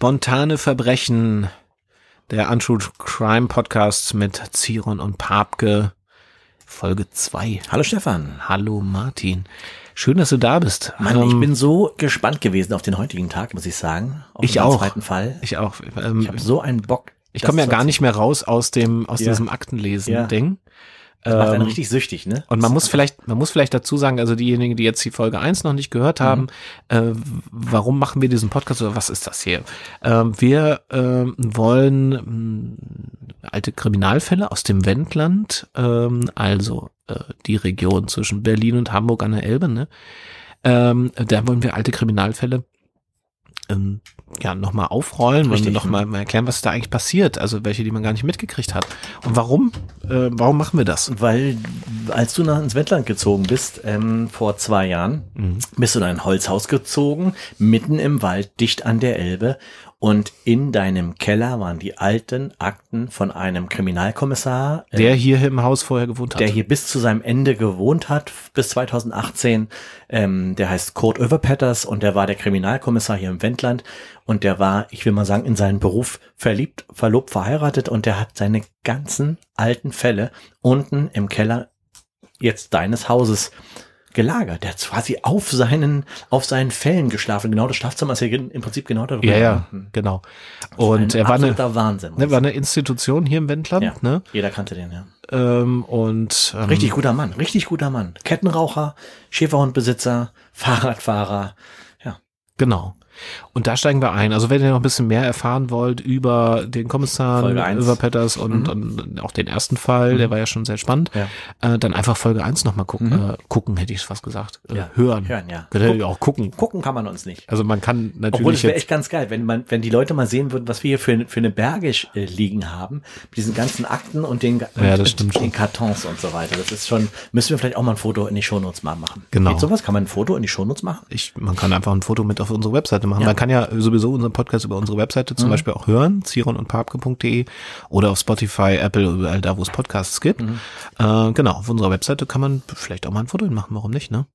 Spontane Verbrechen, der Untrue Crime Podcast mit Ziron und Papke, Folge 2. Hallo Stefan. Hallo Martin. Schön, dass du da bist. Mann, ich bin so gespannt gewesen auf den heutigen Tag, muss ich sagen. Auf ich auch. zweiten Fall. Ich auch. Ähm, ich habe so einen Bock. Ich komme ja gar nicht mehr raus aus dem aus ja. diesem Aktenlesen-Ding. Ja. Das macht einen ähm, richtig süchtig, ne? Und man muss vielleicht, man muss vielleicht dazu sagen, also diejenigen, die jetzt die Folge 1 noch nicht gehört haben, mhm. äh, warum machen wir diesen Podcast oder was ist das hier? Äh, wir äh, wollen hm, alte Kriminalfälle aus dem Wendland, ähm, also äh, die Region zwischen Berlin und Hamburg an der Elbe, ne? Ähm, da wollen wir alte Kriminalfälle ähm, ja, nochmal aufrollen, wollen wir nochmal mal erklären, was da eigentlich passiert, also welche, die man gar nicht mitgekriegt hat. Und warum, äh, warum machen wir das? Weil, als du nach ins Wendland gezogen bist, ähm, vor zwei Jahren, mhm. bist du in ein Holzhaus gezogen, mitten im Wald, dicht an der Elbe und in deinem Keller waren die alten Akten von einem Kriminalkommissar. Äh, der hier im Haus vorher gewohnt hat. Der hier bis zu seinem Ende gewohnt hat, bis 2018. Ähm, der heißt Kurt Overpetters und der war der Kriminalkommissar hier im Wendland. Und der war, ich will mal sagen, in seinen Beruf verliebt, verlobt, verheiratet und der hat seine ganzen alten Fälle unten im Keller jetzt deines Hauses gelagert. Der hat quasi auf seinen, auf seinen Fällen geschlafen. Genau das Schlafzimmer ist ja im Prinzip genau darüber. Ja, ja, genau. Und er war eine, Wahnsinn, ne, war eine Institution hier im Wendland. Ja, ne? Jeder kannte den, ja. Ähm, und ähm, richtig guter Mann, richtig guter Mann. Kettenraucher, Schäferhundbesitzer, Fahrradfahrer, ja. Genau. Und da steigen wir ein. Also wenn ihr noch ein bisschen mehr erfahren wollt über den Kommissar, über Petters und, mhm. und, auch den ersten Fall, mhm. der war ja schon sehr spannend, ja. äh, dann einfach Folge 1 nochmal gucken. Mhm. Äh, gucken hätte ich fast gesagt. Äh, ja. Hören. Hören, ja. Guck, auch gucken. Gucken kann man uns nicht. Also man kann natürlich. Obwohl es wäre echt ganz geil, wenn man, wenn die Leute mal sehen würden, was wir hier für, für eine Berge äh, liegen haben, mit diesen ganzen Akten und den, ja, und, den Kartons und so weiter. Das ist schon, müssen wir vielleicht auch mal ein Foto in die Shownotes mal machen. Genau. Geht sowas? Kann man ein Foto in die Shownotes machen? Ich, man kann einfach ein Foto mit auf unsere Webseite machen. Man kann ja sowieso unseren Podcast über unsere Webseite zum mhm. Beispiel auch hören, ziron und papke.de oder auf Spotify, Apple, überall da, wo es Podcasts gibt. Mhm. Äh, genau, auf unserer Webseite kann man vielleicht auch mal ein Foto machen, warum nicht, ne?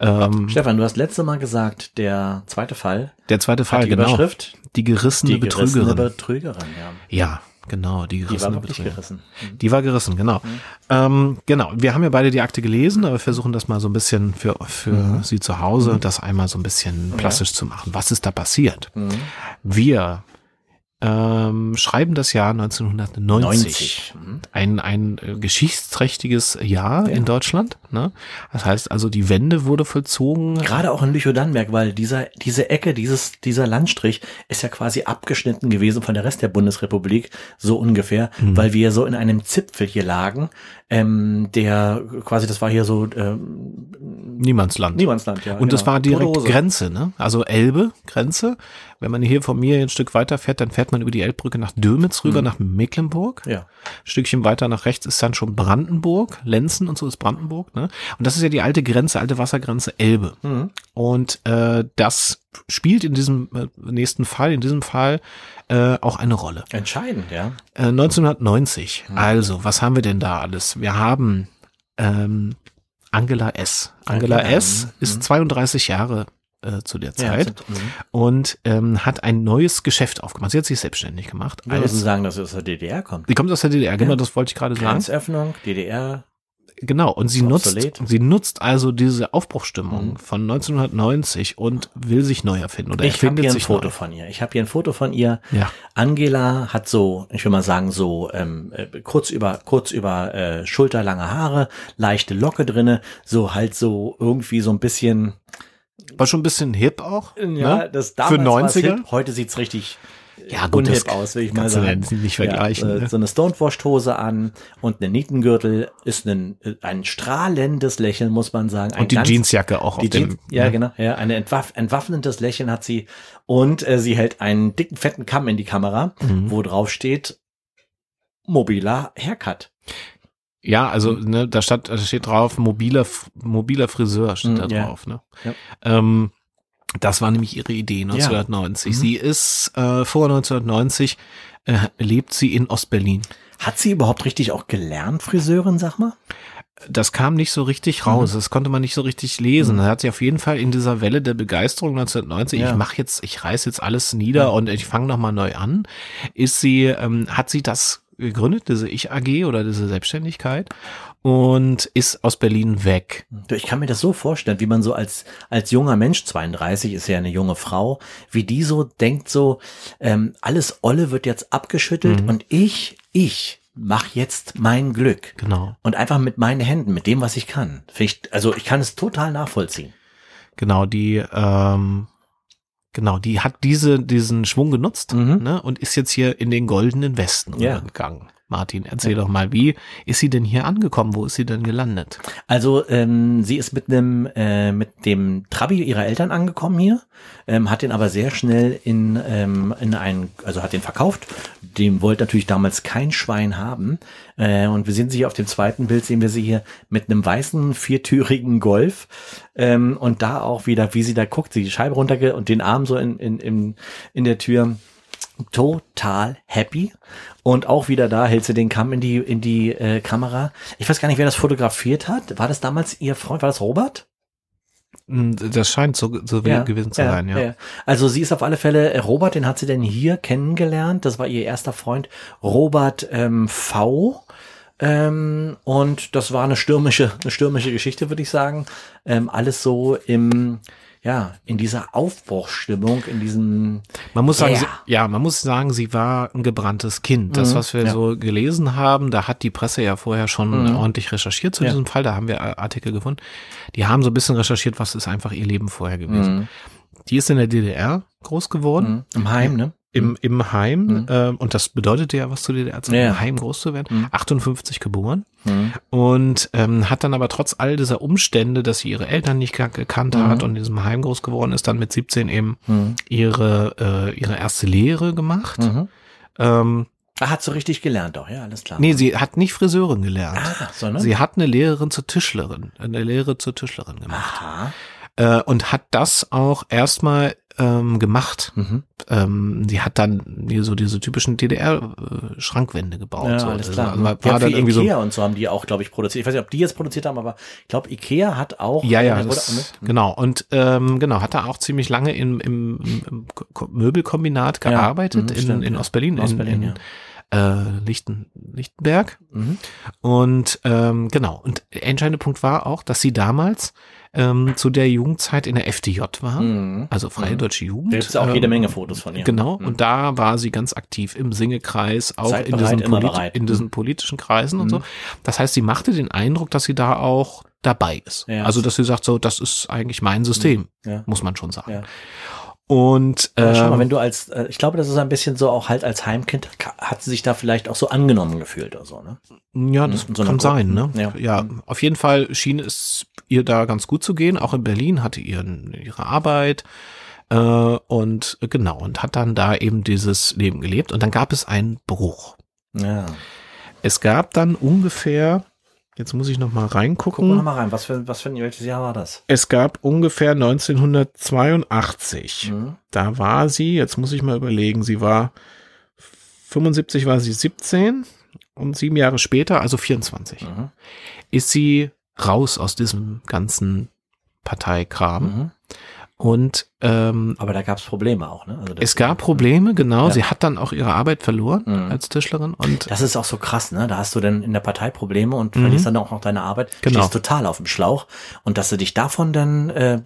Ähm, Stefan, du hast letzte Mal gesagt, der zweite Fall. Der zweite Fall, die genau. Überschrift? Die gerissene die Betrügerin. Gerissene Betrügerin, ja. Ja, Genau, die gerissene Die war wirklich gerissen. Mhm. Die war gerissen, genau. Mhm. Ähm, genau, wir haben ja beide die Akte gelesen, aber wir versuchen das mal so ein bisschen für, für mhm. Sie zu Hause, mhm. das einmal so ein bisschen plastisch zu machen. Was ist da passiert? Mhm. Wir ähm, schreiben das Jahr 1990. 90. Mhm. Ein, ein äh, geschichtsträchtiges Jahr ja. in Deutschland. Ne? Das heißt also, die Wende wurde vollzogen. Gerade auch in Lüchow-Dannenberg, weil dieser, diese Ecke, dieses, dieser Landstrich ist ja quasi abgeschnitten gewesen von der Rest der Bundesrepublik, so ungefähr, mhm. weil wir so in einem Zipfel hier lagen, ähm, der quasi, das war hier so ähm, Niemandsland. Niemandsland, ja. Und genau. das war direkt Grenze, ne? Also Elbe, Grenze. Wenn man hier von mir ein Stück weiter fährt, dann fährt man über die Elbbrücke nach Dömitz rüber, mhm. nach Mecklenburg. Ja. Ein Stückchen weiter nach rechts ist dann schon Brandenburg, Lenzen und so ist Brandenburg, ne? Und das ist ja die alte Grenze, alte Wassergrenze Elbe. Mhm. Und äh, das spielt in diesem äh, nächsten Fall, in diesem Fall äh, auch eine Rolle. Entscheidend, ja. Äh, 1990. Mhm. Also, was haben wir denn da alles? Wir haben ähm, Angela S. Angela okay. S. ist mhm. 32 Jahre äh, zu der Zeit ja, mhm. und ähm, hat ein neues Geschäft aufgemacht. Sie hat sich selbstständig gemacht. Ich würde sagen, dass sie aus der DDR kommt. Die kommt aus der DDR, genau, ja. das wollte ich gerade sagen. Grenzöffnung, DDR, Genau, und sie nutzt, sie nutzt also diese Aufbruchstimmung mhm. von 1990 und will sich neu erfinden oder ich erfindet hier ein Foto neu. von ihr. Ich habe hier ein Foto von ihr. Ja. Angela hat so, ich will mal sagen, so ähm, äh, kurz über kurz über äh, schulterlange Haare, leichte Locke drinne, so halt so irgendwie so ein bisschen war schon ein bisschen hip auch. Ja, ne? das damals Für 90er. Hip, heute sieht's richtig ja, gut, unhip aus, will ich mal sagen. Nicht vergleichen. Ja, ne? So eine Stonewashed-Hose an und eine Nietengürtel ist ein, ein strahlendes Lächeln, muss man sagen. Ein und die ganz, Jeansjacke auch die auf dem. ja, ne? genau. Ja, eine entwaff entwaffnendes Lächeln hat sie und äh, sie hält einen dicken, fetten Kamm in die Kamera, mhm. wo drauf steht mobiler Haircut. Ja, also ne, da, steht, da steht drauf mobiler mobiler Friseur steht mm, da drauf. Ne? Ja. Ähm, Das war nämlich ihre Idee 1990. Ja. Mhm. Sie ist äh, vor 1990 äh, lebt sie in Ostberlin. Hat sie überhaupt richtig auch gelernt, Friseurin, sag mal? Das kam nicht so richtig raus. Mhm. Das konnte man nicht so richtig lesen. Mhm. Da hat sie auf jeden Fall in dieser Welle der Begeisterung 1990, ja. ich mache jetzt, ich reiß jetzt alles nieder ja. und ich fange nochmal neu an, ist sie, ähm, hat sie das gegründet, diese Ich AG oder diese Selbstständigkeit und ist aus Berlin weg. Ich kann mir das so vorstellen, wie man so als, als junger Mensch, 32 ist ja eine junge Frau, wie die so denkt so, ähm, alles Olle wird jetzt abgeschüttelt mhm. und ich, ich mach jetzt mein Glück. Genau. Und einfach mit meinen Händen, mit dem, was ich kann. Ich, also ich kann es total nachvollziehen. Genau, die, ähm, genau, die hat diese, diesen Schwung genutzt mhm. ne, und ist jetzt hier in den goldenen Westen ja. gegangen. Martin, erzähl ja. doch mal, wie ist sie denn hier angekommen? Wo ist sie denn gelandet? Also ähm, sie ist mit einem äh, mit dem Trabi ihrer Eltern angekommen hier, ähm, hat den aber sehr schnell in ähm, in einen, also hat den verkauft. Dem wollte natürlich damals kein Schwein haben. Äh, und wir sehen sie hier auf dem zweiten Bild sehen wir sie hier mit einem weißen viertürigen Golf ähm, und da auch wieder, wie sie da guckt, sie die Scheibe runterge und den Arm so in in in, in der Tür total happy und auch wieder da hält sie den Kamm in die in die äh, Kamera. Ich weiß gar nicht, wer das fotografiert hat. War das damals ihr Freund? War das Robert? Hm, das scheint so, so ja, gewesen zu ja, sein, ja. ja. Also sie ist auf alle Fälle, äh, Robert, den hat sie denn hier kennengelernt. Das war ihr erster Freund, Robert ähm, V. Ähm, und das war eine stürmische, eine stürmische Geschichte, würde ich sagen. Ähm, alles so im ja, in dieser Aufbruchsstimmung, in diesem. Man muss sagen, sie, ja, man muss sagen, sie war ein gebranntes Kind. Das, mhm, was wir ja. so gelesen haben, da hat die Presse ja vorher schon mhm. ordentlich recherchiert zu ja. diesem Fall. Da haben wir Artikel gefunden. Die haben so ein bisschen recherchiert, was ist einfach ihr Leben vorher gewesen. Mhm. Die ist in der DDR groß geworden. Mhm. Im Heim, ne? Im, im Heim, mhm. äh, und das bedeutete ja was zu DDR-Zeiten, ja. im Heim groß zu werden, mhm. 58 geboren mhm. und ähm, hat dann aber trotz all dieser Umstände, dass sie ihre Eltern nicht gekannt mhm. hat und in diesem Heim groß geworden ist, dann mit 17 eben mhm. ihre, äh, ihre erste Lehre gemacht. Mhm. Ähm, er hat so richtig gelernt auch, ja, alles klar. Nee, sie hat nicht Friseurin gelernt. Ah, sondern? Sie hat eine Lehrerin zur Tischlerin, eine Lehre zur Tischlerin gemacht. Aha. Äh, und hat das auch erstmal ähm, gemacht. Mhm. Ähm, die hat dann hier so diese typischen DDR-Schrankwände gebaut. Ja, so. alles also, klar. Also, war, ja, dann irgendwie Ikea so und so haben die auch, glaube ich, produziert. Ich weiß nicht, ob die jetzt produziert haben, aber ich glaube, Ikea hat auch. Ja, ja, das, genau. Und ähm, genau, hat da auch ziemlich lange im, im, im Möbelkombinat gearbeitet ja, mhm, in, in Ostberlin. Ostberlin, in, in, ja äh, Lichten, Lichtenberg. Mhm. Und ähm, genau, und der entscheidende Punkt war auch, dass sie damals ähm, zu der Jugendzeit in der FDJ war, mhm. also Freie mhm. Deutsche Jugend. Da gibt es auch jede Menge Fotos von ihr. Genau, mhm. und da war sie ganz aktiv im Singekreis, auch in diesen, in diesen, mhm. politischen Kreisen und so. Mhm. Das heißt, sie machte den Eindruck, dass sie da auch dabei ist. Ja, also, dass sie sagt, so, das ist eigentlich mein System, ja. muss man schon sagen. Ja. Und äh, schau mal, ähm, wenn du als, äh, ich glaube, das ist ein bisschen so auch halt als Heimkind, hat sie sich da vielleicht auch so angenommen gefühlt oder so, ne? Ja, das so kann sein, ne? Ja. ja, auf jeden Fall schien es ihr da ganz gut zu gehen. Auch in Berlin hatte ihren, ihre Arbeit äh, und genau und hat dann da eben dieses Leben gelebt. Und dann gab es einen Bruch. Ja. Es gab dann ungefähr Jetzt muss ich noch mal reingucken. Gucken wir noch mal rein. Was für, was für ein welches Jahr war das? Es gab ungefähr 1982. Mhm. Da war sie, jetzt muss ich mal überlegen, sie war 75 war sie 17 und sieben Jahre später, also 24, mhm. ist sie raus aus diesem ganzen Parteikram. Mhm. Und ähm, aber da gab es Probleme auch, ne? Also es gab Probleme, genau. Ja. Sie hat dann auch ihre Arbeit verloren mhm. als Tischlerin und das ist auch so krass, ne? Da hast du dann in der Partei Probleme und mhm. verlierst dann auch noch deine Arbeit, genau. stehst total auf dem Schlauch und dass du dich davon dann äh,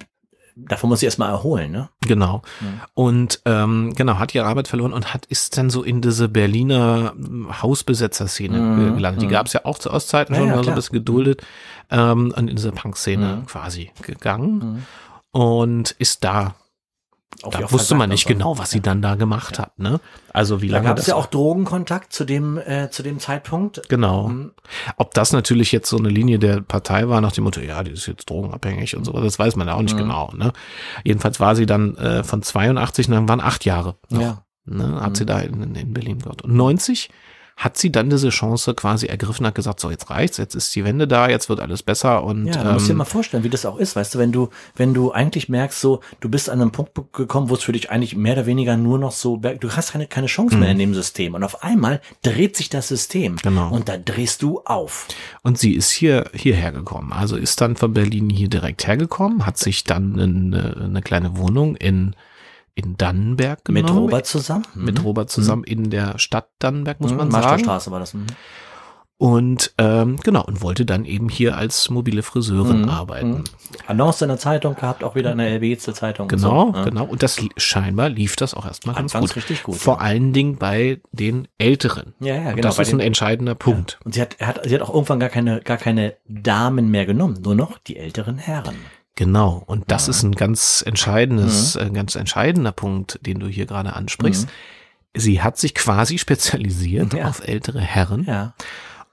davon muss sie erstmal erholen, ne? Genau. Mhm. Und ähm, genau, hat ihre Arbeit verloren und hat ist dann so in diese Berliner hm, Hausbesetzer-Szene mhm. gelandet. Die mhm. gab es ja auch zu Ostzeiten ja, schon, ja, war so ein bisschen geduldet ähm, und in diese Punk-Szene mhm. quasi gegangen. Und ist da. da wusste man nicht genau, was sie dann da gemacht ja. hat. Ne? Also wie lange. Da gab es ja auch Drogenkontakt zu dem äh, zu dem Zeitpunkt. Genau. Mhm. Ob das natürlich jetzt so eine Linie der Partei war nach dem Motto, ja, die ist jetzt drogenabhängig und so, das weiß man ja auch nicht mhm. genau. Ne? Jedenfalls war sie dann äh, von 82, dann waren acht Jahre. Noch, ja. Ne? Hat mhm. sie da in, in Berlin gehört. Und 90 hat sie dann diese Chance quasi ergriffen, hat gesagt, so jetzt reicht's, jetzt ist die Wende da, jetzt wird alles besser und Ja, du musst dir ähm, mal vorstellen, wie das auch ist, weißt du, wenn du, wenn du eigentlich merkst, so, du bist an einem Punkt gekommen, wo es für dich eigentlich mehr oder weniger nur noch so, du hast keine, keine Chance mehr in dem System und auf einmal dreht sich das System Mhm. Genau. und da drehst du auf. Und sie ist hier hierher gekommen. Also ist dann von Berlin hier direkt hergekommen, hat sich dann eine, eine kleine Wohnung in, in Dannenberg genommen. Mit Robert zusammen. Mit Mhm. Robert zusammen in der Stadt Dannenberg, muss Mhm, man sagen. Marstallstraße war das. Mhm. Und ähm, genau, und wollte dann eben hier als mobile Friseurin Mhm. arbeiten. Mhm. Annonce in der Zeitung gehabt, auch wieder in der LBZ Zeitung. und Genau, so. Ja. genau. Und das scheinbar lief das auch erstmal ganz gut. richtig gut, Vor ja. allen Dingen bei den Älteren. Ja, ja, Und genau. das bei ist ein den- entscheidender Punkt. Und sie hat, er hat, sie hat auch irgendwann gar keine, gar keine Damen mehr genommen, nur noch die älteren Herren. Genau. Und das Ja. ist ein ganz entscheidendes, Mhm. ein ganz entscheidender Punkt, den du hier gerade ansprichst. Sie hat sich quasi spezialisiert Ja. auf ältere Herren. Ja.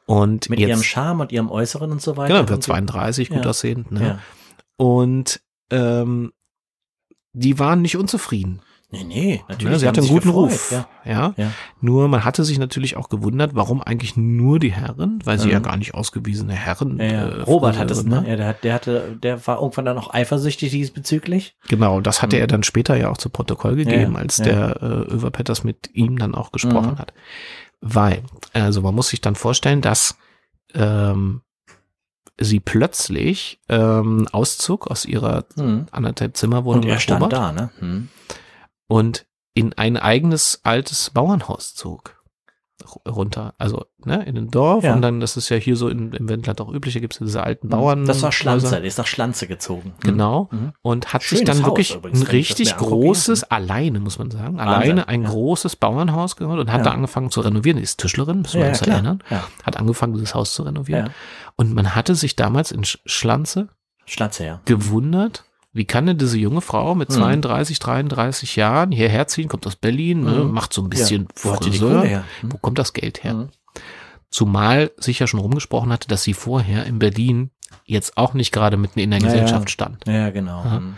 Und Mit jetzt, ihrem Charme und ihrem Äußeren und so weiter. genau, wird sie- 32, gut Ja. aussehend. Ne? Ja. Und ähm, die waren nicht unzufrieden. Nee, nee, natürlich. Ne? Sie hatte einen guten gefreut, Ruf. Ja. Ja. Ja. Nur man hatte sich natürlich auch gewundert, warum eigentlich nur die Herren, weil sie Mhm. ja gar nicht ausgewiesene Herren. Ja, ja. äh, Robert hat es, Friseure, ne? Ja, der, hat, der hatte, der war irgendwann dann auch eifersüchtig diesbezüglich. Genau, das hatte Mhm. er dann später ja auch zu Protokoll gegeben, Ja, als ja. der äh, Över Petters mit ihm dann auch gesprochen Mhm. hat. Weil, also man muss sich dann vorstellen, dass ähm, sie plötzlich ähm, auszog aus ihrer Hm. anderthalb Zimmerwohnung Und er stand Robert da, ne? Hm. Und in ein eigenes altes Bauernhaus zog runter, also ne, in ein Dorf Ja. und dann, das ist ja hier so in, im Wendland auch üblich, gibt es diese alten Bauern. Das war Schlanze, der ist nach Schlanze gezogen. Hm. Genau. Mhm. Und hat sich Schönes dann Haus wirklich übrigens, ein richtig großes, alleine muss man sagen, Wahnsinn, alleine ein ja. großes Bauernhaus geholt und hat Ja. da angefangen zu renovieren. Die ist Tischlerin, müssen wir Ja, uns erinnern. Hat angefangen, dieses Haus zu renovieren. Und man hatte sich damals in Sch- Schlanze Schlanze, ja. gewundert, wie kann denn diese junge Frau mit Mhm. 32, 33 Jahren hierher ziehen, kommt aus Berlin, ne, Mhm. macht so ein bisschen ja. Wo Friseur. Her? Hm. Wo kommt das Geld her? Zumal sich ja schon rumgesprochen hatte, dass sie vorher in Berlin jetzt auch nicht gerade mitten in der Ja. Gesellschaft stand. Ja, genau. Ja. Hm.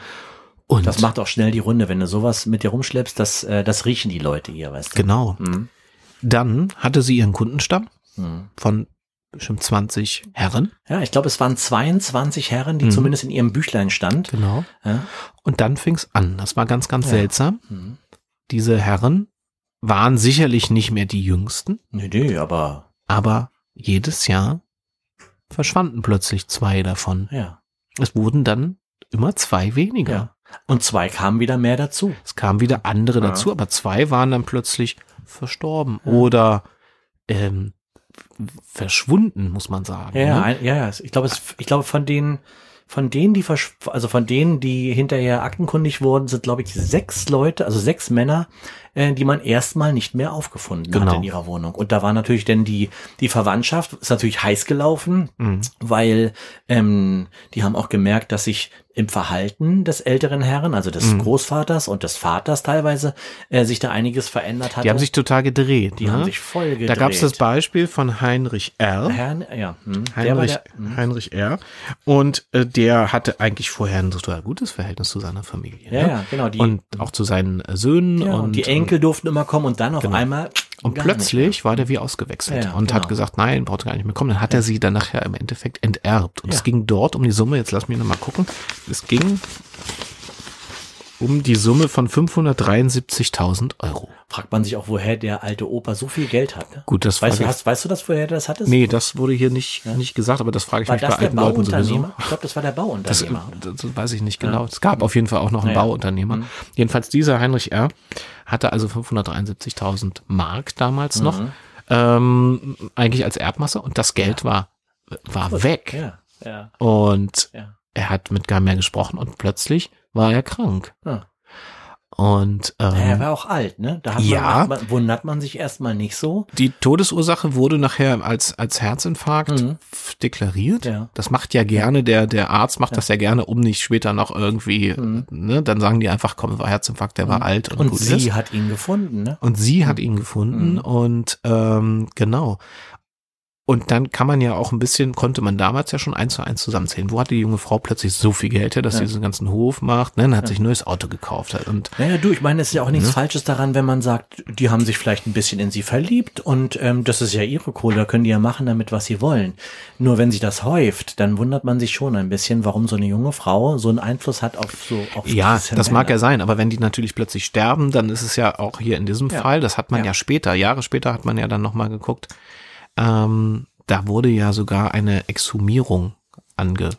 Und Das macht auch schnell die Runde, wenn du sowas mit dir rumschleppst, das, äh, das riechen die Leute hier, weißt du. genau. Mhm. Dann hatte sie ihren Kundenstamm Mhm. von bestimmt 20 Herren. Ja, ich glaube, es waren 22 Herren, die Mhm. zumindest in ihrem Büchlein stand. Genau. Ja. Und dann fing's an. Das war ganz, ganz Ja. seltsam. Mhm. Diese Herren waren sicherlich nicht mehr die jüngsten, Nee, nee, aber aber jedes Jahr verschwanden plötzlich zwei davon. ja. Es wurden dann immer zwei weniger. ja. Und zwei kamen wieder mehr dazu. Es kamen wieder andere Ja. dazu, aber zwei waren dann plötzlich verstorben oder ähm, verschwunden, muss man sagen. Ja, ja, ne? ja, ja. Ich glaube, ich glaube, von denen, von denen, die also von denen, die hinterher aktenkundig wurden, sind, glaube ich, sechs Leute, also sechs Männer, äh, die man erstmal nicht mehr aufgefunden Genau. hat in ihrer Wohnung. Und da war natürlich denn die, die Verwandtschaft, ist natürlich heiß gelaufen, Mhm. weil ähm, die haben auch gemerkt, dass sich im Verhalten des älteren Herren, also des Mhm. Großvaters und des Vaters teilweise, äh, sich da einiges verändert hatte. Die haben sich total gedreht. die ne? haben sich voll gedreht. Da gab es das Beispiel von Heinrich R. Herrn, ja, hm, Heinrich, der, hm. Heinrich R. Und äh, der hatte eigentlich vorher ein total gutes Verhältnis zu seiner Familie. Ja, ne? ja, genau. Die, und auch zu seinen Söhnen. ja, und, und die Enkel durften immer kommen und dann auf Genau. einmal. Und plötzlich war der wie ausgewechselt Ja, ja, und hat genau. gesagt, nein, braucht gar nicht mehr kommen. Dann hat er sie dann nachher im Endeffekt enterbt. Und Ja. es ging dort um die Summe, jetzt lass mich nochmal gucken. Es ging um die Summe von 573.000 Euro. Fragt man sich auch, woher der alte Opa so viel Geld hat. Ne? Gut, das Weißt, du, hast, weißt du das, woher du das hattest? Nee, das wurde hier nicht, nicht gesagt, aber das frage ich war mich das bei der alten Leuten sowieso. Bauunternehmer? Ich glaube, das war der Das, Bauunternehmer. das weiß ich nicht genau. Es gab auf jeden Fall auch noch einen Ja, ja. Bauunternehmer. Mhm. Jedenfalls dieser Heinrich R. hatte also 573.000 Mark damals noch, Mhm. ähm, eigentlich als Erbmasse und das Geld war, war weg. Ja, ja, Und ja. er hat mit keinem mehr gesprochen und plötzlich war er krank. Ja. Und ähm, er war auch alt, ne? Da hat Ja. man, wundert man sich erstmal nicht so. die Todesursache wurde nachher als, als Herzinfarkt Mhm. deklariert. Ja. Das macht ja gerne, der, der Arzt macht das ja gerne, um nicht später noch irgendwie, Mhm. ne, dann sagen die einfach, komm, war Herzinfarkt, der war alt und, Und gut sie ist. hat ihn gefunden, ne? Und sie hat ihn gefunden Mhm. und ähm, genau. Und dann kann man ja auch ein bisschen, konnte man damals ja schon eins zu eins zusammenzählen. Wo hatte die junge Frau plötzlich so viel Geld her, dass Ja. sie diesen ganzen Hof macht, ne? Dann hat sich ein neues Auto gekauft. Und Naja, du, ich meine, es ist ja auch nichts Ne? Falsches daran, wenn man sagt, die haben sich vielleicht ein bisschen in sie verliebt und ähm, das ist ja ihre Kohle, da können die ja machen damit, was sie wollen. Nur wenn sich das häuft, dann wundert man sich schon ein bisschen, warum so eine junge Frau so einen Einfluss hat auf so auf ja, das mag ja sein, aber wenn die natürlich plötzlich sterben, dann ist es ja auch hier in diesem Ja. Fall, das hat man ja. Ja. später, Jahre später hat man ja dann nochmal geguckt, ähm, da wurde ja sogar eine Exhumierung ange,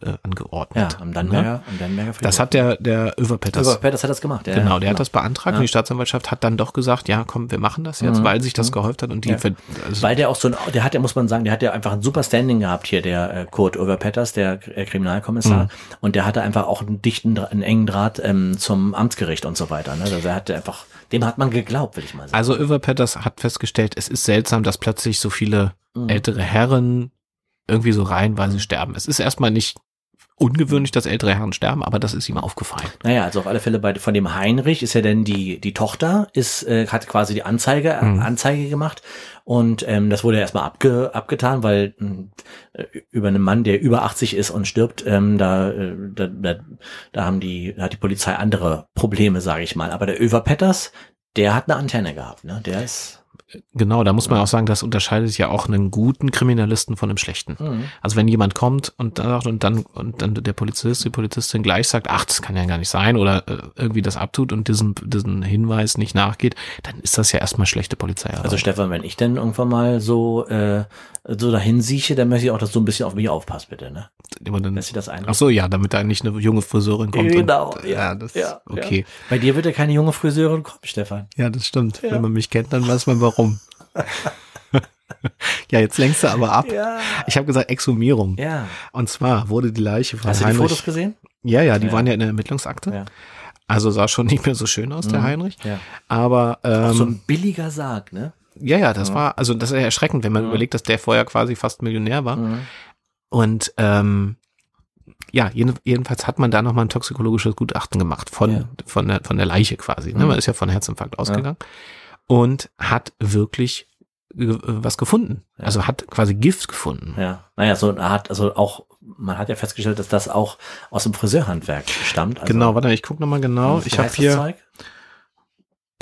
äh, angeordnet. Ja, am ne? Dannenberger, am Dannenberger Das hat der, der Överpetters das hat das gemacht, ja. Genau, der ja, hat das beantragt Ja. und die Staatsanwaltschaft hat dann doch gesagt, ja, komm, wir machen das jetzt, Mhm. weil sich das gehäuft hat und die, Ja. also, Weil der auch so ein, der hat ja, muss man sagen, der hat ja einfach ein super Standing gehabt hier, der äh, Kurt Overpetters, der äh, Kriminalkommissar. Mhm. Und der hatte einfach auch einen dichten, einen engen Draht ähm, zum Amtsgericht und so weiter. Ne? Also er hatte einfach, dem hat man geglaubt, will ich mal sagen. also Överpetters hat festgestellt, es ist seltsam, dass plötzlich so viele Mhm. ältere Herren irgendwie so reihenweise sterben. Es ist erstmal nicht ungewöhnlich, dass ältere Herren sterben, aber das ist ihm aufgefallen. Naja, also auf alle Fälle bei von dem Heinrich ist ja denn die die Tochter ist äh, hat quasi die Anzeige Mhm. Anzeige gemacht und ähm, das wurde erstmal abge, abgetan, weil mh, äh, über einen Mann, der über 80 ist und stirbt, ähm, da, äh, da, da da haben die da hat die Polizei andere Probleme, sage ich mal. Aber der Över Petters, der hat eine Antenne gehabt, ne? Der ist Genau, da muss man auch sagen, das unterscheidet ja auch einen guten Kriminalisten von einem schlechten. Mhm. Also wenn jemand kommt und dann und dann und dann der Polizist, die Polizistin gleich sagt, ach, das kann ja gar nicht sein oder äh, irgendwie das abtut und diesen diesen Hinweis nicht nachgeht, dann ist das ja erstmal schlechte Polizeiarbeit. Also Stefan, wenn ich denn irgendwann mal so äh, so dahin sieche, dann möchte ich auch, dass du ein bisschen auf mich aufpasst, bitte, ne? Dann, Dass sie das ein. ach so, ja, damit da nicht eine junge Friseurin kommt. Genau, und, ja, das ja, okay. Bei dir wird ja keine junge Friseurin kommen, Stefan. Ja, das stimmt. Ja. Wenn man mich kennt, dann weiß man warum. ja, jetzt lenkst du aber ab. Ja. Ich habe gesagt Exhumierung. Ja. Und zwar wurde die Leiche von Hast du die Heinrich. Fotos gesehen? ja, ja, die Ja. waren ja in der Ermittlungsakte. Ja. Also sah schon nicht mehr so schön aus, der Mhm. Heinrich. Ja. Aber ähm, Auch so ein billiger Sarg, ne? Ja, ja, das war, also das ist ja erschreckend, wenn man Mhm. überlegt, dass der vorher quasi fast Millionär war. Mhm. Und ähm, ja, jeden, jedenfalls hat man da nochmal ein toxikologisches Gutachten gemacht von, Ja. von, der, von der Leiche quasi. Ne? Mhm. Man ist ja von Herzinfarkt ausgegangen. Und hat wirklich ge- was gefunden. Ja. Also hat quasi Gift gefunden. Ja. Naja, so eine Art, also auch, man hat ja festgestellt, dass das auch aus dem Friseurhandwerk stammt. Also, genau, warte, ich guck nochmal genau. Ich habe hier Zeug?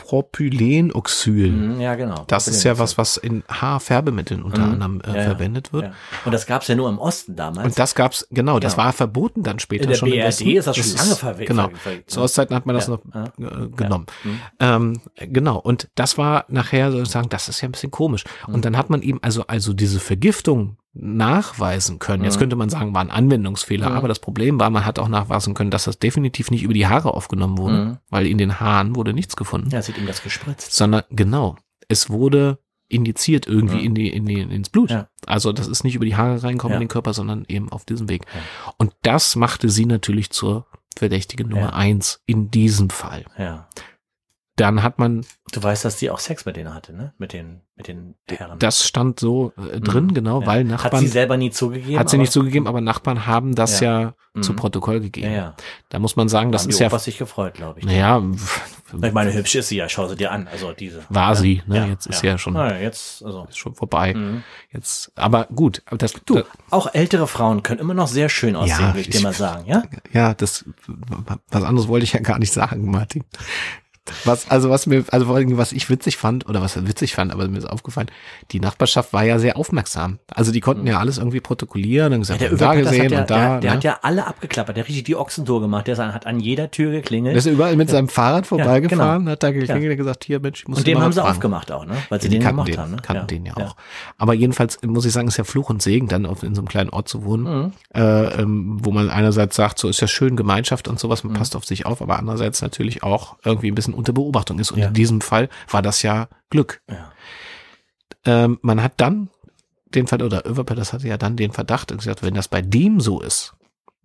Propylenoxyl. Mhm, ja, genau. Das ist ja was, was in Haarfärbemitteln unter Mhm. anderem äh, Ja, verwendet wird. Ja. Und das gab's ja nur im Osten damals. Und das gab's, genau, das Genau. war verboten dann später in der schon. im BRD Westen. ist das schon lange verwendet. Genau. Zu Ostzeiten hat man das Ja, noch äh, genommen. Mhm. Ähm, genau, und das war nachher sozusagen, das ist ja ein bisschen komisch. Mhm. Und dann hat man eben also, also diese Vergiftung nachweisen können. Jetzt Mhm. könnte man sagen, war ein Anwendungsfehler, Mhm. aber das Problem war, man hat auch nachweisen können, dass das definitiv nicht über die Haare aufgenommen wurde, Mhm. weil in den Haaren wurde nichts gefunden, Ja, es hat ihm das gespritzt. sondern genau, es wurde injiziert irgendwie Mhm. in die, in die, ins Blut. Ja. Also das ist nicht über die Haare reinkommen in Ja. den Körper, sondern eben auf diesem Weg. Ja. Und das machte sie natürlich zur Verdächtige Nummer Ja. eins in diesem Fall. Ja. Dann hat man, Du weißt, dass die auch Sex mit denen hatte, ne? Mit den, mit den Herren. das stand so äh, drin, Mhm. genau, Ja. weil Hat Nachbarn, sie selber nie zugegeben. hat sie nicht zugegeben, aber Nachbarn haben das ja, Mhm. zu Protokoll Ja, gegeben. ja. Da muss man sagen, das ist ja, Opas sich gefreut, glaube ich. naja, Ich meine, hübsch ist sie ja, schau sie dir an. Also diese. war ja. sie, ne? Ja, jetzt ist ja schon, Na, jetzt, also. ist schon vorbei. Mhm. Jetzt, aber gut, aber das, Du, auch ältere Frauen können immer noch sehr schön aussehen, Ja, ich ich- dir mal sagen, ja? ja, das, was anderes wollte ich ja gar nicht sagen, Martin. Was, also was mir, also vor allem, was ich witzig fand, oder was witzig fand, aber mir ist aufgefallen, die Nachbarschaft war ja sehr aufmerksam. Also die konnten ja alles irgendwie protokollieren und gesagt, Mhm. der da gesehen hat ja, und da. der, der ne? hat ja alle abgeklappert, der hat richtig die Ochsentour gemacht, der hat an jeder Tür geklingelt. Der ist überall mit seinem Fahrrad vorbeigefahren, hat da geklingelt und gesagt, hier Mensch, ich muss und dem haben sie fragen. aufgemacht auch, ne? Weil sie den kannten gemacht den, haben, ne? kannten den ja auch. Aber jedenfalls muss ich sagen, ist ja Fluch und Segen, dann auf, in so einem kleinen Ort zu wohnen, Mhm. äh, ähm, wo man einerseits sagt, so ist ja schön Gemeinschaft und sowas, Mhm. man passt auf sich auf, aber andererseits natürlich auch irgendwie ein bisschen unter Beobachtung ist. Und Ja. in diesem Fall war das ja Glück. Ja. Ähm, man hat dann den Verdacht, oder Överpetters hatte ja dann den Verdacht und gesagt, wenn das bei dem so ist,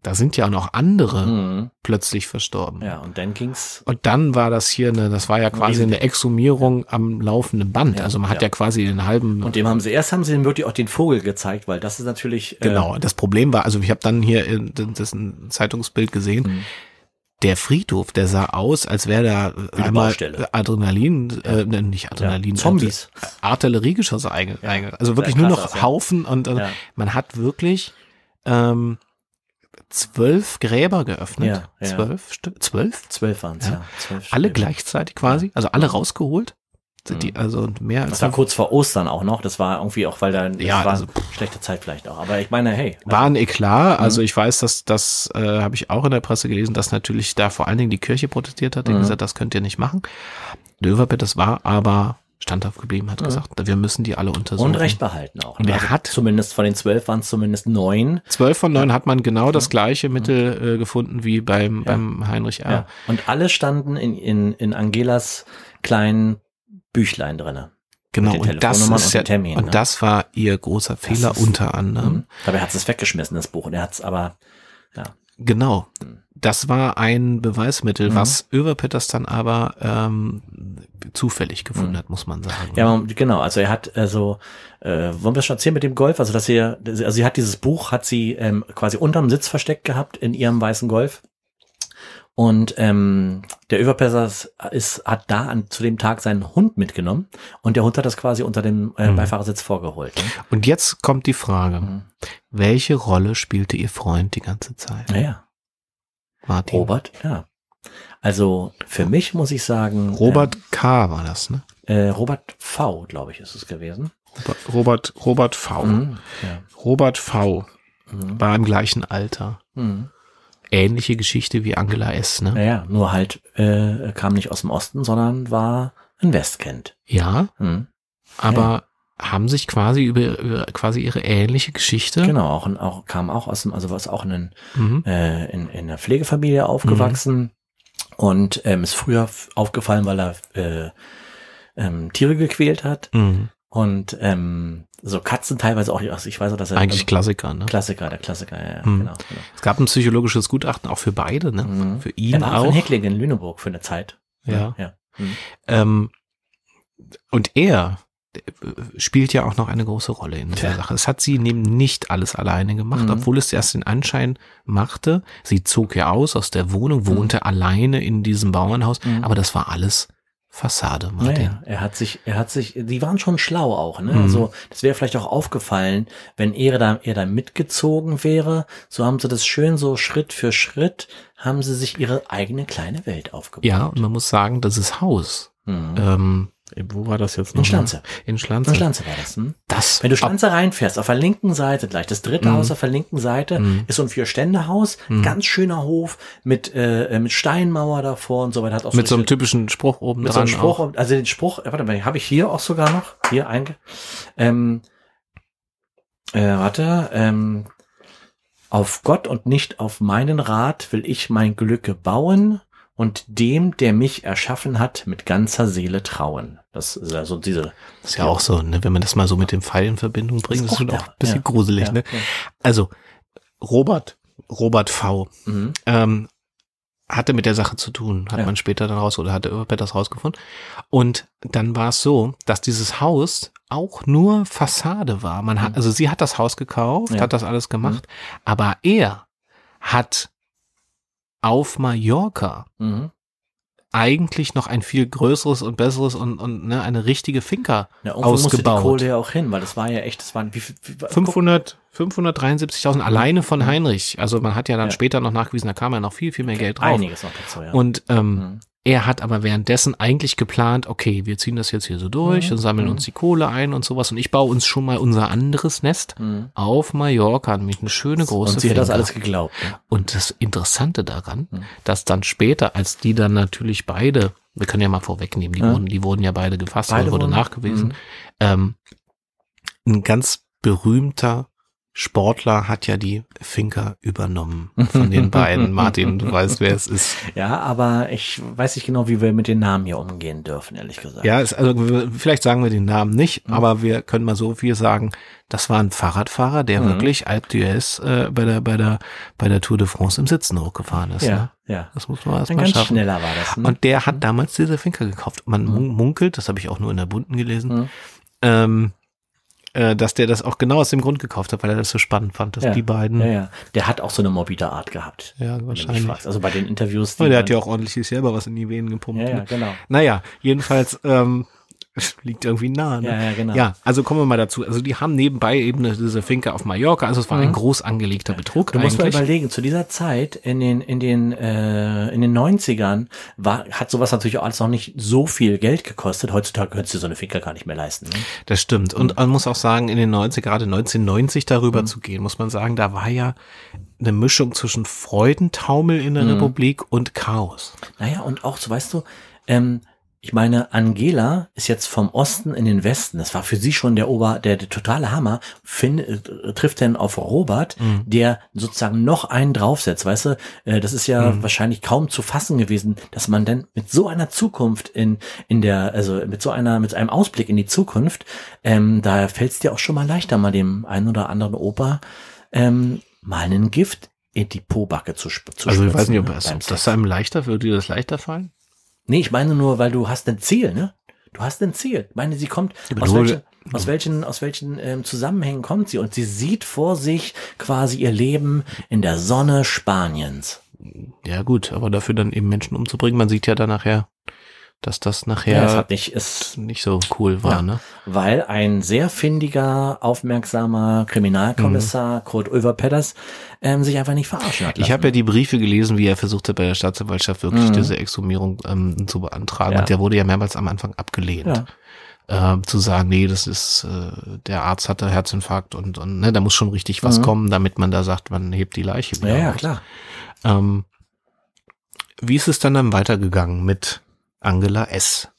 da sind ja auch noch andere Mhm. plötzlich verstorben. Ja, und dann ging's. Und dann war das hier eine, das war ja quasi eine Exhumierung am laufenden Band. Ja, also man hat ja, ja. quasi den halben. Und dem haben sie, erst haben sie ihm wirklich auch den Vogel gezeigt, weil das ist natürlich. äh, genau. Das Problem war, also ich habe dann hier in, das ein Zeitungsbild gesehen. Mhm. Der Friedhof, der sah aus, als wäre da einmal Baustelle. Adrenalin, äh, ne, nicht Adrenalin, Ja, Zombies. äh, Artilleriegeschosse einge, einge also wirklich nur noch aus, ja. Haufen und Ja. man hat wirklich ähm, zwölf Gräber geöffnet. Ja, ja. Zwölf Stück, zwölf? Zwölf waren es, Ja. ja. Zwölf Alle gleichzeitig quasi, also alle rausgeholt. Die, also mehr als Das war kurz vor Ostern auch noch. Das war irgendwie auch, weil da Ja, war also- schlechte Zeit vielleicht auch. Aber ich meine, hey. war ein Eklat. Also Mhm. ich weiß, dass das äh, habe ich auch in der Presse gelesen, dass natürlich da vor allen Dingen die Kirche protestiert hat, die Mhm. gesagt, das könnt ihr nicht machen. Löwerbett, das war aber standhaft geblieben, hat gesagt, wir müssen die alle untersuchen. Und Recht behalten auch. Und er Also hat- zumindest von den zwölf waren es zumindest neun. Zwölf von neun hat man genau das gleiche Mittel äh, gefunden wie beim, beim Heinrich R. Ja. Und alle standen in, in, in Angelas kleinen Büchlein drinne. Genau, und das ist und ja, und ne? das war ihr großer Fehler ist- unter anderem. Mhm. Dabei hat es weggeschmissen, das Buch. Und er hat es aber, ja. Genau. Mhm. Das war ein Beweismittel, Mhm. was Överpetters dann aber ähm, zufällig gefunden hat, muss man sagen. Mhm. Ja, genau. Also er hat also, äh, wollen wir schon erzählen mit dem Golf? Also dass sie, also sie hat dieses Buch, hat sie ähm, quasi unterm Sitz versteckt gehabt in ihrem weißen Golf. Und ähm, der Überpesser ist, hat da an, zu dem Tag seinen Hund mitgenommen und der Hund hat das quasi unter dem äh, Mhm. Beifahrersitz vorgeholt. Ne? Und jetzt kommt die Frage, Mhm. welche Rolle spielte ihr Freund die ganze Zeit? Naja, Martin. Robert, ja. Also für mich muss ich sagen, Robert K. war das, ne? äh, äh, Robert V, glaube ich, ist es gewesen. Robert, Robert V. Mhm. Ja. Robert V. Mhm. war im gleichen Alter. Mhm. Ähnliche Geschichte wie Angela S., ne? Naja, nur halt äh, kam nicht aus dem Osten, sondern war ein Westkind. Ja, Mhm. aber haben sich quasi über, über quasi ihre ähnliche Geschichte. Genau, auch, auch kam auch aus dem, also war auch in, Mhm. äh, in, in einer Pflegefamilie aufgewachsen und ähm, ist früher aufgefallen, weil er äh, ähm, Tiere gequält hat Mhm. und ähm, so Katzen teilweise auch. Also ich weiß auch, dass er Eigentlich Klassiker, ne? Klassiker, der Klassiker, ja, ja Mhm. genau. genau. Es gab ein psychologisches Gutachten auch für beide, ne? Mhm. Für ihn er war auch auch. in Heckling in Lüneburg für eine Zeit. Ja. ja. Mhm. Ähm, und er äh, spielt ja auch noch eine große Rolle in dieser Tja. Sache. Es hat sie eben nicht alles alleine gemacht, Mhm. obwohl es erst den Anschein machte. Sie zog ja aus aus der Wohnung, Mhm. wohnte alleine in diesem Bauernhaus, Mhm. aber das war alles Fassade, Martin. Naja, er hat sich, er hat sich, die waren schon schlau auch, ne? Mhm. Also, das wäre vielleicht auch aufgefallen, wenn er da, er da mitgezogen wäre. So haben sie das schön so Schritt für Schritt, haben sie sich ihre eigene kleine Welt aufgebaut. Ja, und man muss sagen, dieses Haus, Mhm. ähm, wo war das jetzt noch? In Schlanze. In Schlanze. In Schlanze war das, hm? Das, Wenn du Schlanze reinfährst, auf der linken Seite gleich, das dritte Mhm. Haus auf der linken Seite, Mhm. ist so ein Vier-Stände-Haus, Mhm. ganz schöner Hof mit, äh, mit Steinmauer davor und so weiter. Hat auch mit so einem typischen Spruch oben mit so dran. einem Spruch, auch. also den Spruch, äh, warte mal, habe ich hier auch sogar noch, hier einge, ähm, äh, warte, ähm, auf Gott und nicht auf meinen Rat will ich mein Glücke bauen und dem, der mich erschaffen hat, mit ganzer Seele trauen. Das ist also diese, ist ja auch so, ne, wenn man das mal so mit dem Pfeil in Verbindung bringt, Ist das auch wird da, auch ein bisschen ja. gruselig, Ja, ne? ja. Also, Robert, Robert V. Mhm. ähm, hatte mit der Sache zu tun, hat Ja. man später dann raus oder hatte Überpet das rausgefunden. Und dann war es so, dass dieses Haus auch nur Fassade war. Man hat, Mhm. also sie hat das Haus gekauft, Ja. hat das alles gemacht, aber er hat auf Mallorca Mhm. eigentlich noch ein viel größeres und besseres und, und ne, eine richtige Finca Ja, irgendwo musste die ausgebaut. Kohle ja auch hin, weil das war ja echt, das waren wie wie, 500, 573.000 alleine von Heinrich. Also man hat ja dann Ja. später noch nachgewiesen, da kam ja noch viel, viel mehr Geld drauf. einiges noch dazu, ja. Und ähm, Mhm. er hat aber währenddessen eigentlich geplant, okay, wir ziehen das jetzt hier so durch Mhm. und sammeln Mhm. uns die Kohle ein und sowas. Und ich baue uns schon mal unser anderes Nest Mhm. auf Mallorca, nämlich eine schöne große Und sie hat das Finca. alles geglaubt. Ne? Und das Interessante daran, Mhm. dass dann später, als die dann natürlich beide, wir können ja mal vorwegnehmen, die, Ja. wurden, die wurden ja beide gefasst, Beide wurde wurden- nachgewiesen. Mhm. Ähm, ein ganz berühmter Sportler hat ja die Finca übernommen von den beiden. Martin, du weißt, wer es ist. Ja, aber ich weiß nicht genau, wie wir mit den Namen hier umgehen dürfen, ehrlich gesagt. Ja, es, also vielleicht sagen wir den Namen nicht, Mhm. aber wir können mal so viel sagen. Das war ein Fahrradfahrer, der Mhm. wirklich Alpe d'Huez äh, bei der bei der bei der Tour de France im Sitzen hochgefahren ist. ja, Ne? ja. Das muss man erst Ein mal ganz schaffen. schneller war das. Ne? Und der hat damals diese Finca gekauft. Man Mhm. mun- munkelt, das habe ich auch nur in der Bunten gelesen, Mhm. ähm, äh, dass der das auch genau aus dem Grund gekauft hat, weil er das so spannend fand, dass Ja. die beiden. Ja, ja. Der hat auch so eine morbide Art gehabt. Ja, wahrscheinlich. Also bei den Interviews. Oh, der hat ja auch ordentlich selber was in die Venen gepumpt. Ja, ja, ne? genau. Naja, jedenfalls ähm, liegt irgendwie nah. Ne? Ja, ja, genau. Ja, also kommen wir mal dazu. Also die haben nebenbei eben diese Finke auf Mallorca. Also es war ein groß angelegter Betrug Mhm. Du musst mal eigentlich. überlegen, zu dieser Zeit in den in den äh, in den 90ern war hat sowas natürlich auch alles noch nicht so viel Geld gekostet. Heutzutage könntest du so eine Finker gar nicht mehr leisten. Ne? Das stimmt. Mhm. Und man muss auch sagen, in den 90 gerade 1990 darüber zu gehen, muss man sagen, da war ja eine Mischung zwischen Freudentaumel in der Mhm. Republik und Chaos. Naja, und auch so, weißt du, ähm, ich meine, Angela ist jetzt vom Osten in den Westen. Das war für sie schon der Ober, der, der totale Hammer. Find, äh, trifft denn auf Robert, der sozusagen noch einen draufsetzt, weißt du? Äh, das ist ja wahrscheinlich kaum zu fassen gewesen, dass man denn mit so einer Zukunft in, in der, also mit so einer, mit einem Ausblick in die Zukunft, ähm, da fällt es dir auch schon mal leichter, mal dem einen oder anderen Opa, ähm, mal einen Gift in die Pobacke zu, zu Also ich weiß nicht, ob, es, ob das einem leichter, würde dir das leichter fallen? Nee, ich meine nur, weil du hast ein Ziel, ne? Du hast ein Ziel. Ich meine, sie kommt, aber aus welchen, aus welchen, aus welchen ähm, Zusammenhängen kommt sie? Und sie sieht vor sich quasi ihr Leben in der Sonne Spaniens. Ja gut, aber dafür dann eben Menschen umzubringen, man sieht ja dann nachher, dass das nachher Ja, es hat nicht, es, nicht so cool war, Ja. ne? weil ein sehr findiger, aufmerksamer Kriminalkommissar, Kurt Ulver Pedders, ähm, sich einfach nicht verarschen hat Mhm. Ich lassen. habe ja die Briefe gelesen, wie er versuchte bei der Staatsanwaltschaft wirklich diese Exhumierung ähm, zu beantragen. Mhm. Ja. Und der wurde ja mehrmals am Anfang abgelehnt. Ähm, zu sagen, nee, das ist, äh, der Arzt hatte Herzinfarkt und, und ne, da muss schon richtig was kommen, damit man da sagt, man hebt die Leiche wieder Mhm. ja, ja, klar. Ähm, wie ist es dann dann weitergegangen mit Angela S?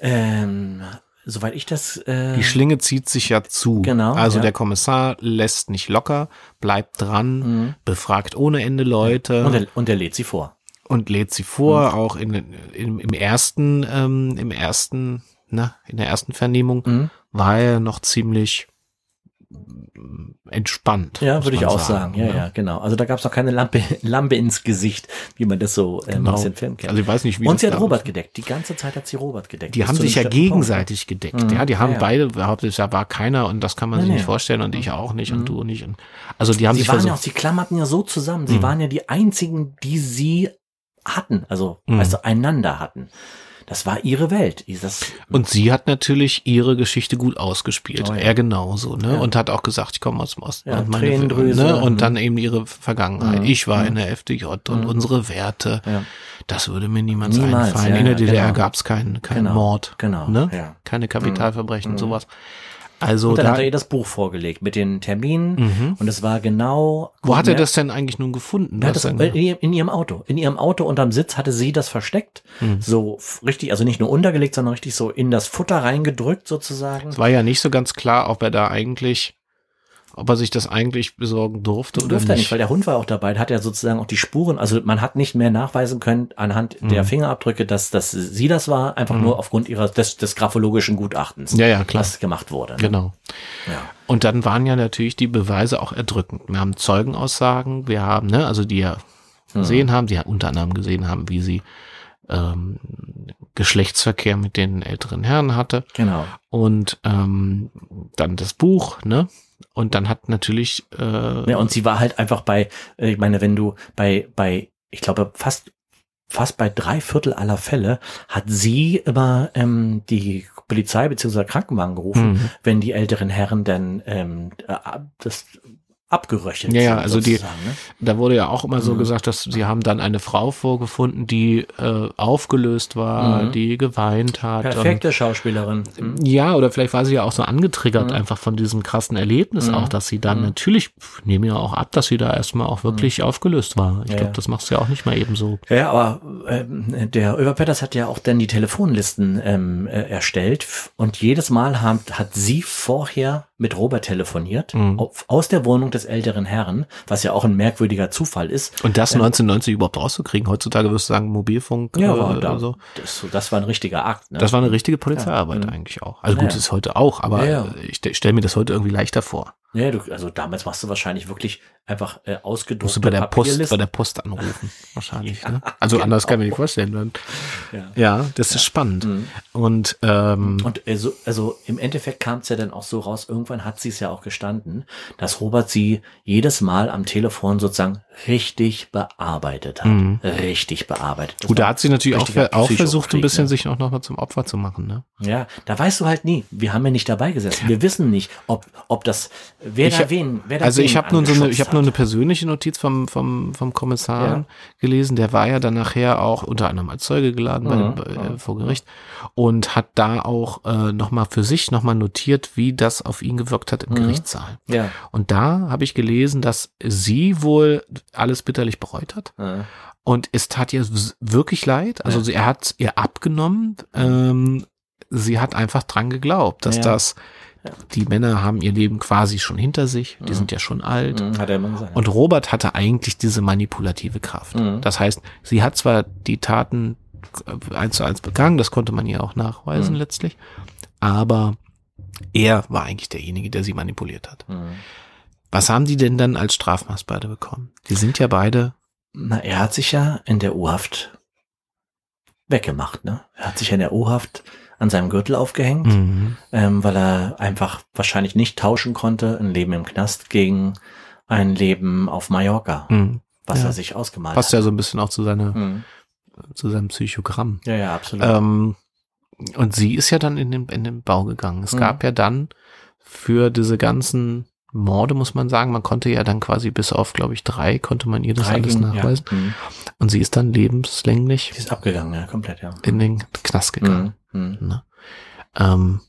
Ähm, soweit ich das, äh, Die Schlinge zieht sich ja zu. Genau, Also ja. der Kommissar lässt nicht locker, bleibt dran, befragt ohne Ende Leute. Mhm. und, er, und er lädt sie vor. und lädt sie vor, auch in, in, im ersten, ähm, im ersten, na, in der ersten Vernehmung Mhm. war er noch ziemlich entspannt. Ja, würde ich auch sagen. Ja, ne? ja, genau. Also da gab es noch keine Lampe, Lampe ins Gesicht, wie man das so ähm, Genau. aus den Filmen kennt. Also ich weiß nicht, wie Und sie hat Robert gedeckt. Die ganze Zeit hat sie Robert gedeckt. Die Bis haben sich ja bestimmten Punkt. gegenseitig gedeckt. Mhm. Ja, die haben Ja, ja. beide behauptet, da war keiner und das kann man sich nicht vorstellen und ich auch nicht und du nicht. Und, also die haben Sie sich waren ja auch, sie klammerten ja so zusammen. Sie Mhm. waren ja die einzigen, die sie hatten. Also, Mhm. weißt du, einander hatten. Das war ihre Welt. Das, Und sie hat natürlich ihre Geschichte gut ausgespielt. Oh ja. Er genauso, ne? Ja. Und hat auch gesagt, ich komme aus dem Osten. Ja, und meine, Tränendrüse. ne? Und dann eben ihre Vergangenheit. Ich war in der FDJ und unsere Werte. Das würde mir niemals Niemals, einfallen. in der DDR genau. gab es keinen keinen Genau, Mord. genau, Ne? Keine Kapitalverbrechen, Mhm. sowas. Also Und dann da, hat er ihr das Buch vorgelegt mit den Terminen. Mhm. Und es war genau. wo hat er das denn eigentlich nun gefunden? Das in, in ihrem Auto. In ihrem Auto unterm Sitz hatte sie das versteckt. Hm. So richtig, also nicht nur untergelegt, sondern richtig so in das Futter reingedrückt sozusagen. Es war ja nicht so ganz klar, ob er da eigentlich, ob er sich das eigentlich besorgen durfte oder er nicht. nicht, weil der Hund war auch dabei. Hat ja sozusagen auch die Spuren. Also man hat nicht mehr nachweisen können anhand Hm. der Fingerabdrücke, dass, dass sie das war, einfach nur aufgrund ihrer des, des graphologischen Gutachtens, ja, ja, klar. was gemacht wurde. ne? Genau. Ja. Und dann waren ja natürlich die Beweise auch erdrückend. Wir haben Zeugenaussagen, wir haben, ne, also die ja gesehen haben, die ja unter anderem gesehen haben, wie sie ähm, Geschlechtsverkehr mit den älteren Herren hatte. Genau. Und ähm, dann das Buch, ne? Und dann hat natürlich äh, Ja, und sie war halt einfach bei, äh, ich meine, wenn du bei, bei, ich glaube, fast fast bei drei Viertel aller Fälle hat sie immer ähm, die Polizei bzw. Krankenwagen gerufen, Mhm. wenn die älteren Herren dann ähm, äh, das abgeröchelt Ja, ja, also die- ne? Da wurde ja auch immer so Mhm. gesagt, dass sie haben dann eine Frau vorgefunden, die äh, aufgelöst war, Mhm. die geweint hat. Perfekte Schauspielerin. Hm? Und, ja, oder vielleicht war sie ja auch so angetriggert Mhm. einfach von diesem krassen Erlebnis Mhm. auch, dass sie dann Mhm. natürlich, nehme ja auch ab, dass sie da erstmal auch wirklich aufgelöst war. Ich Ja, glaube, das machst du ja auch nicht mal eben so. Ja, aber ähm, der Över Petters hat ja auch dann die Telefonlisten ähm, äh, erstellt und jedes Mal hat, hat sie vorher mit Robert telefoniert Mhm. auf, aus der Wohnung des älteren Herrn, was ja auch ein merkwürdiger Zufall ist. Und das 1990 überhaupt rauszukriegen, heutzutage wirst du sagen, Mobilfunk Ja, äh, da, so. das, das war ein richtiger Akt. Ne? Das war eine richtige Polizeiarbeit Ja. Mhm. eigentlich auch. Also Ja, gut, ja. ist heute auch, aber ich stelle mir das heute irgendwie leichter vor. Ja, du, also damals machst du wahrscheinlich wirklich einfach äh, ausgedruckt. Musst du bei der Post, bei der Post anrufen, wahrscheinlich. ja, ne? Also genau. anders kann ich mir nicht vorstellen. Dann. Ja. ja, das ja. ist spannend. Mhm. Und, ähm, und also, also im Endeffekt kam es ja dann auch so raus, irgendwann hat sie es ja auch gestanden, dass Robert sie jedes Mal am Telefon sozusagen richtig bearbeitet hat. Mhm. Richtig bearbeitet. Das Gut, da hat sie natürlich auch, auch versucht, ein bisschen ne? sich auch nochmal zum Opfer zu machen. Ne? Ja, da weißt du halt nie. Wir haben ja nicht dabei gesessen. Wir wissen nicht, ob, ob das Wer ich, da wen? Wer da also ich habe nur so eine, ich habe nur eine persönliche Notiz vom vom vom Kommissar ja. gelesen. Der war ja dann nachher auch unter anderem als Zeuge geladen mhm. bei, äh, vor Gericht und hat da auch äh, noch mal für sich noch mal notiert, wie das auf ihn gewirkt hat im mhm. Gerichtssaal. Ja. Und da habe ich gelesen, dass sie wohl alles bitterlich bereut hat. Mhm. Und es tat ihr wirklich leid. Also ja. er hat ihr abgenommen. Ähm, sie hat einfach dran geglaubt, dass ja. das die Männer haben ihr Leben quasi schon hinter sich, die mhm. sind ja schon alt. Mhm, hat er immer gesagt. Und Robert hatte eigentlich diese manipulative Kraft. Mhm. Das heißt, sie hat zwar die Taten eins zu eins begangen, das konnte man ihr auch nachweisen mhm. letztlich, aber er war eigentlich derjenige, der sie manipuliert hat. Mhm. Was haben die denn dann als Strafmaß beide bekommen? Die sind ja beide. Na, er hat sich ja in der U-Haft weggemacht, ne? Er hat sich ja in der U-Haft an seinem Gürtel aufgehängt, mhm. ähm, weil er einfach wahrscheinlich nicht tauschen konnte, ein Leben im Knast gegen ein Leben auf Mallorca, mhm. was ja. er sich ausgemalt Passt hat. Passt ja so ein bisschen auch zu seiner, mhm. zu seinem Psychogramm. Ja, ja, absolut. Ähm, und sie ist ja dann in den, in den Bau gegangen. Es mhm. gab ja dann für diese ganzen Morde, muss man sagen. Man konnte ja dann quasi bis auf, glaube ich, drei, konnte man ihr das drei alles ging, nachweisen. Ja. Mhm. Und sie ist dann lebenslänglich. Sie ist abgegangen, ja, komplett, ja. In den Knast gegangen. Mhm. Ne? Ähm,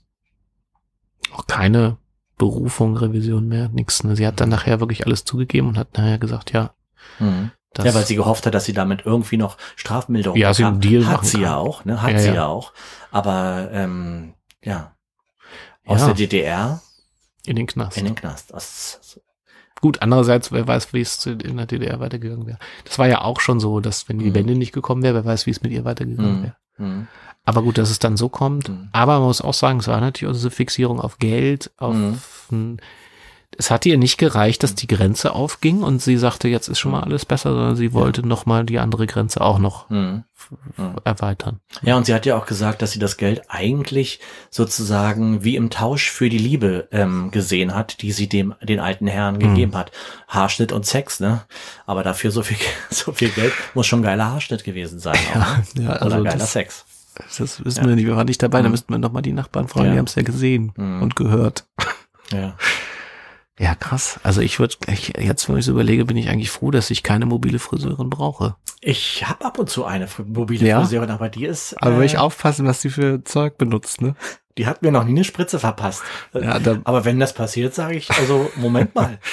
auch keine Berufung, Revision mehr, nichts. Ne? Sie hat dann nachher wirklich alles zugegeben und hat nachher gesagt, ja. Mhm. ja, weil sie gehofft hat, dass sie damit irgendwie noch Strafmilderung ja, sie einen Deal hat sie kann. ja auch, ne? Hat ja, sie ja. ja auch. Aber ähm, ja. Aus ja. der DDR in den Knast. In den Knast. Das, Gut, andererseits, wer weiß, wie es in der DDR weitergegangen wäre. Das war ja auch schon so, dass wenn die mhm. Wende nicht gekommen wäre, wer weiß, wie es mit ihr weitergegangen mhm. wäre. Mhm. Aber gut, dass es dann so kommt. Mhm. Aber man muss auch sagen, es war natürlich diese Fixierung auf Geld, auf mhm. es hat ihr nicht gereicht, dass die Grenze aufging und sie sagte, jetzt ist schon mal alles besser, sondern sie wollte ja. noch mal die andere Grenze auch noch mhm erweitern. Ja, und sie hat ja auch gesagt, dass sie das Geld eigentlich sozusagen wie im Tausch für die Liebe ähm, gesehen hat, die sie dem den alten Herrn mhm. gegeben hat. Haarschnitt und Sex, ne? Aber dafür so viel so viel Geld muss schon geiler Haarschnitt gewesen sein. Ja, auch, ne? ja also Oder geiler das, Sex. Das wissen ja. wir nicht, wir waren nicht dabei, mhm. da müssten wir noch mal die Nachbarn fragen, ja. die haben es ja gesehen mhm. und gehört. Ja. Ja, krass. Also ich würde, jetzt, wenn ich so überlege, bin ich eigentlich froh, dass ich keine mobile Friseurin brauche. Ich habe ab und zu eine mobile ja? Friseurin, aber die ist. Aber äh, will ich aufpassen, was die für Zeug benutzt, ne? Die hat mir noch nie eine Spritze verpasst. Ja, aber wenn das passiert, sage ich, also Moment mal.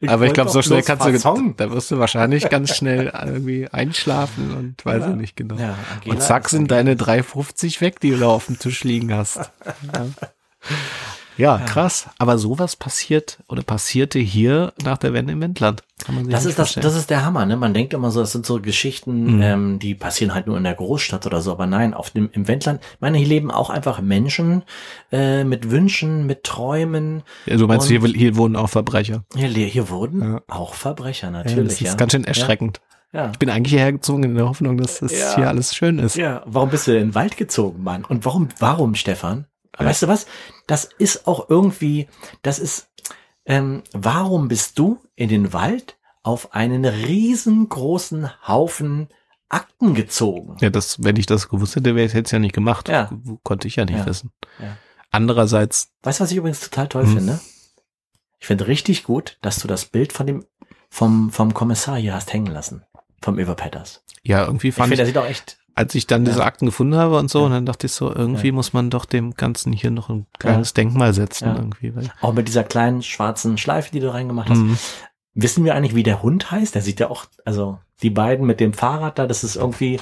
Ich aber ich glaube, so schnell kannst du, da wirst du wahrscheinlich ganz schnell irgendwie einschlafen und weiß ja. ich nicht genau. Ja, und zack sind deine 3,50 weg, die du auf dem Tisch liegen hast. Ja. Ja, krass. Aber sowas passiert oder passierte hier nach der Wende im Wendland. das ist das, das ist der Hammer, ne? Man denkt immer so, das sind so Geschichten, mhm. ähm, die passieren halt nur in der Großstadt oder so. Aber nein, auf dem, im Wendland, ich meine, hier leben auch einfach Menschen äh, mit Wünschen, mit Träumen. Ja, du meinst, hier, hier wohnen auch Verbrecher. Hier, hier wurden ja. auch Verbrecher, natürlich. Ja, das ist ganz schön erschreckend. Ja. Ich bin eigentlich hierher gezogen in der Hoffnung, dass es ja. hier alles schön ist. Ja, warum bist du in den Wald gezogen, Mann? Und warum, warum, Stefan? Ja. Weißt du was? Das ist auch irgendwie, das ist, ähm, warum bist du in den Wald auf einen riesengroßen Haufen Akten gezogen? Ja, das, wenn ich das gewusst hätte, hätte ich es ja nicht gemacht. Ja. Konnte ich ja nicht ja. wissen. Ja. Andererseits. Weißt du, was ich übrigens total toll hm. finde? Ich finde richtig gut, dass du das Bild von dem, vom, vom Kommissar hier hast hängen lassen. Vom Überpetters. Ja, irgendwie fand ich. Finde, der sieht auch echt als ich dann ja. diese Akten gefunden habe und so, ja. und dann dachte ich so, irgendwie ja. muss man doch dem Ganzen hier noch ein kleines Denkmal setzen. Irgendwie, weil auch mit dieser kleinen schwarzen Schleife, die du reingemacht hast. Mhm. Wissen wir eigentlich, wie der Hund heißt? Der sieht ja auch, also die beiden mit dem Fahrrad da, das ist irgendwie.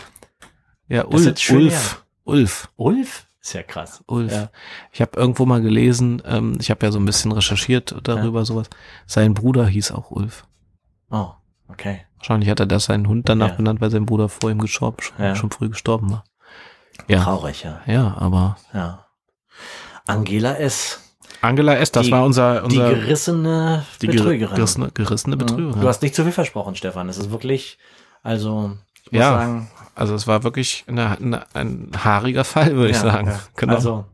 Ja, Ulf. Ulf. Ulf. Ulf? Ist ja krass. Ulf. Ja. Ich habe irgendwo mal gelesen, ähm, ich habe ja so ein bisschen recherchiert darüber, sowas. Sein Bruder hieß auch Ulf. Oh, okay. Wahrscheinlich hat er das seinen Hund danach ja. benannt, weil sein Bruder vor ihm gestorben, ja. schon früh gestorben war. Ja. Traurig, ja. Ja, aber. Ja. Angela S. Angela S., das Die- war unser, Die unser gerissene die ger- Betrügerin. gerissene, gerissene Betrügerin. Du hast nicht zu viel versprochen, Stefan. Es ist wirklich, also, ich muss Ja, sagen, Also es war wirklich eine, eine, ein haariger Fall, würde ich ja, sagen. ja. Genau. Also,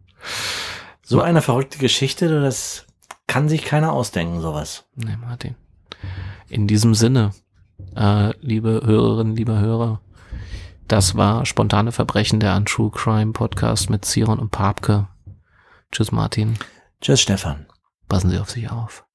so eine verrückte Geschichte, das kann sich keiner ausdenken, sowas. Nee, Martin. In diesem Sinne, äh, liebe Hörerinnen, liebe Hörer, das war Spontane Verbrechen, der Untrue Crime Podcast mit Siron und Papke. Tschüss, Martin. Tschüss, Stefan. Passen Sie auf sich auf.